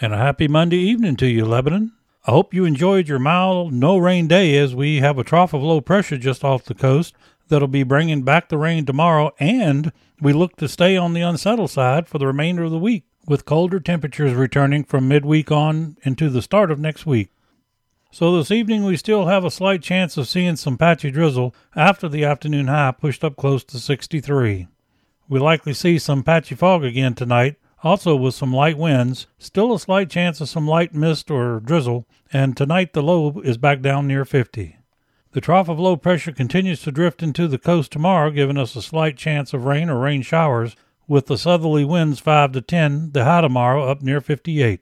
And a happy Monday evening to you, Lebanon. I hope you enjoyed your mild, no rain day as we have a trough of low pressure just off the coast that'll be bringing back the rain tomorrow, and we look to stay on the unsettled side for the remainder of the week, with colder temperatures returning from midweek on into the start of next week. So this evening we still have a slight chance of seeing some patchy drizzle after the afternoon high pushed up close to 63. We likely see some patchy fog again tonight, also with some light winds, still a slight chance of some light mist or drizzle, and tonight the low is back down near 50. The trough of low pressure continues to drift into the coast tomorrow, giving us a slight chance of rain or rain showers, with the southerly winds 5 to 10, the high tomorrow up near 58.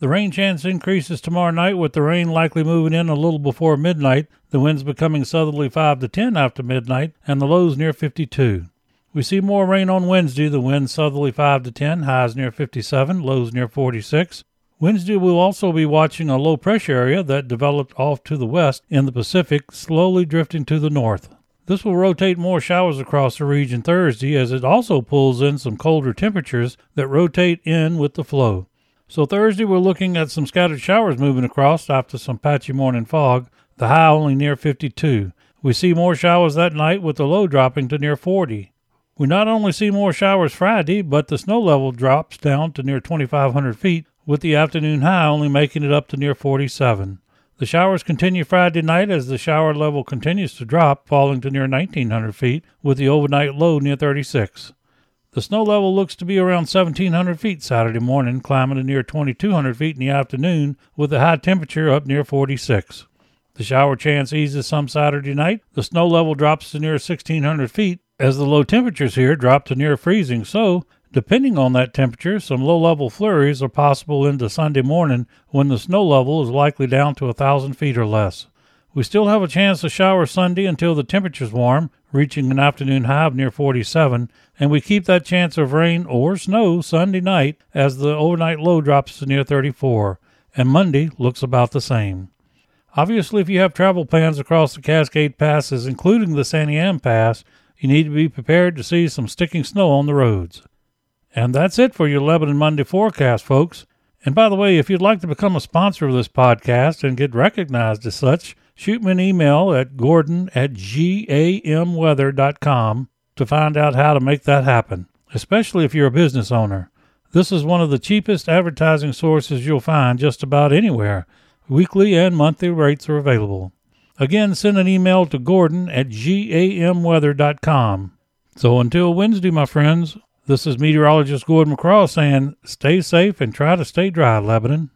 The rain chance increases tomorrow night, with the rain likely moving in a little before midnight, the winds becoming southerly 5 to 10 after midnight, and the lows near 52. We see more rain on Wednesday, the wind southerly 5 to 10, highs near 57, lows near 46. Wednesday, we'll also be watching a low pressure area that developed off to the west in the Pacific, slowly drifting to the north. This will rotate more showers across the region Thursday as it also pulls in some colder temperatures that rotate in with the flow. So Thursday we're looking at some scattered showers moving across after some patchy morning fog, the high only near 52. We see more showers that night with the low dropping to near 40. We not only see more showers Friday, but the snow level drops down to near 2,500 feet, with the afternoon high only making it up to near 47. The showers continue Friday night as the shower level continues to drop, falling to near 1,900 feet, with the overnight low near 36. The snow level looks to be around 1,700 feet Saturday morning, climbing to near 2,200 feet in the afternoon, with the high temperature up near 46. The shower chance eases some Saturday night. The snow level drops to near 1,600 feet as the low temperatures here drop to near freezing. So, depending on that temperature, some low level flurries are possible into Sunday morning when the snow level is likely down to a 1,000 feet or less. We still have a chance to shower Sunday until the temperature's warm, reaching an afternoon high of near 47, and we keep that chance of rain or snow Sunday night as the overnight low drops to near 34, and Monday looks about the same. Obviously, if you have travel plans across the Cascade Passes, including the Santiam Pass, you need to be prepared to see some sticking snow on the roads. And that's it for your Lebanon Monday forecast, folks. And by the way, if you'd like to become a sponsor of this podcast and get recognized as such, shoot me an email at gordon at gamweather.com to find out how to make that happen, especially if you're a business owner. This is one of the cheapest advertising sources you'll find just about anywhere. Weekly and monthly rates are available. Again, send an email to gordon at gamweather.com. So until Wednesday, my friends, this is meteorologist Gordon McCraw saying stay safe and try to stay dry, Lebanon.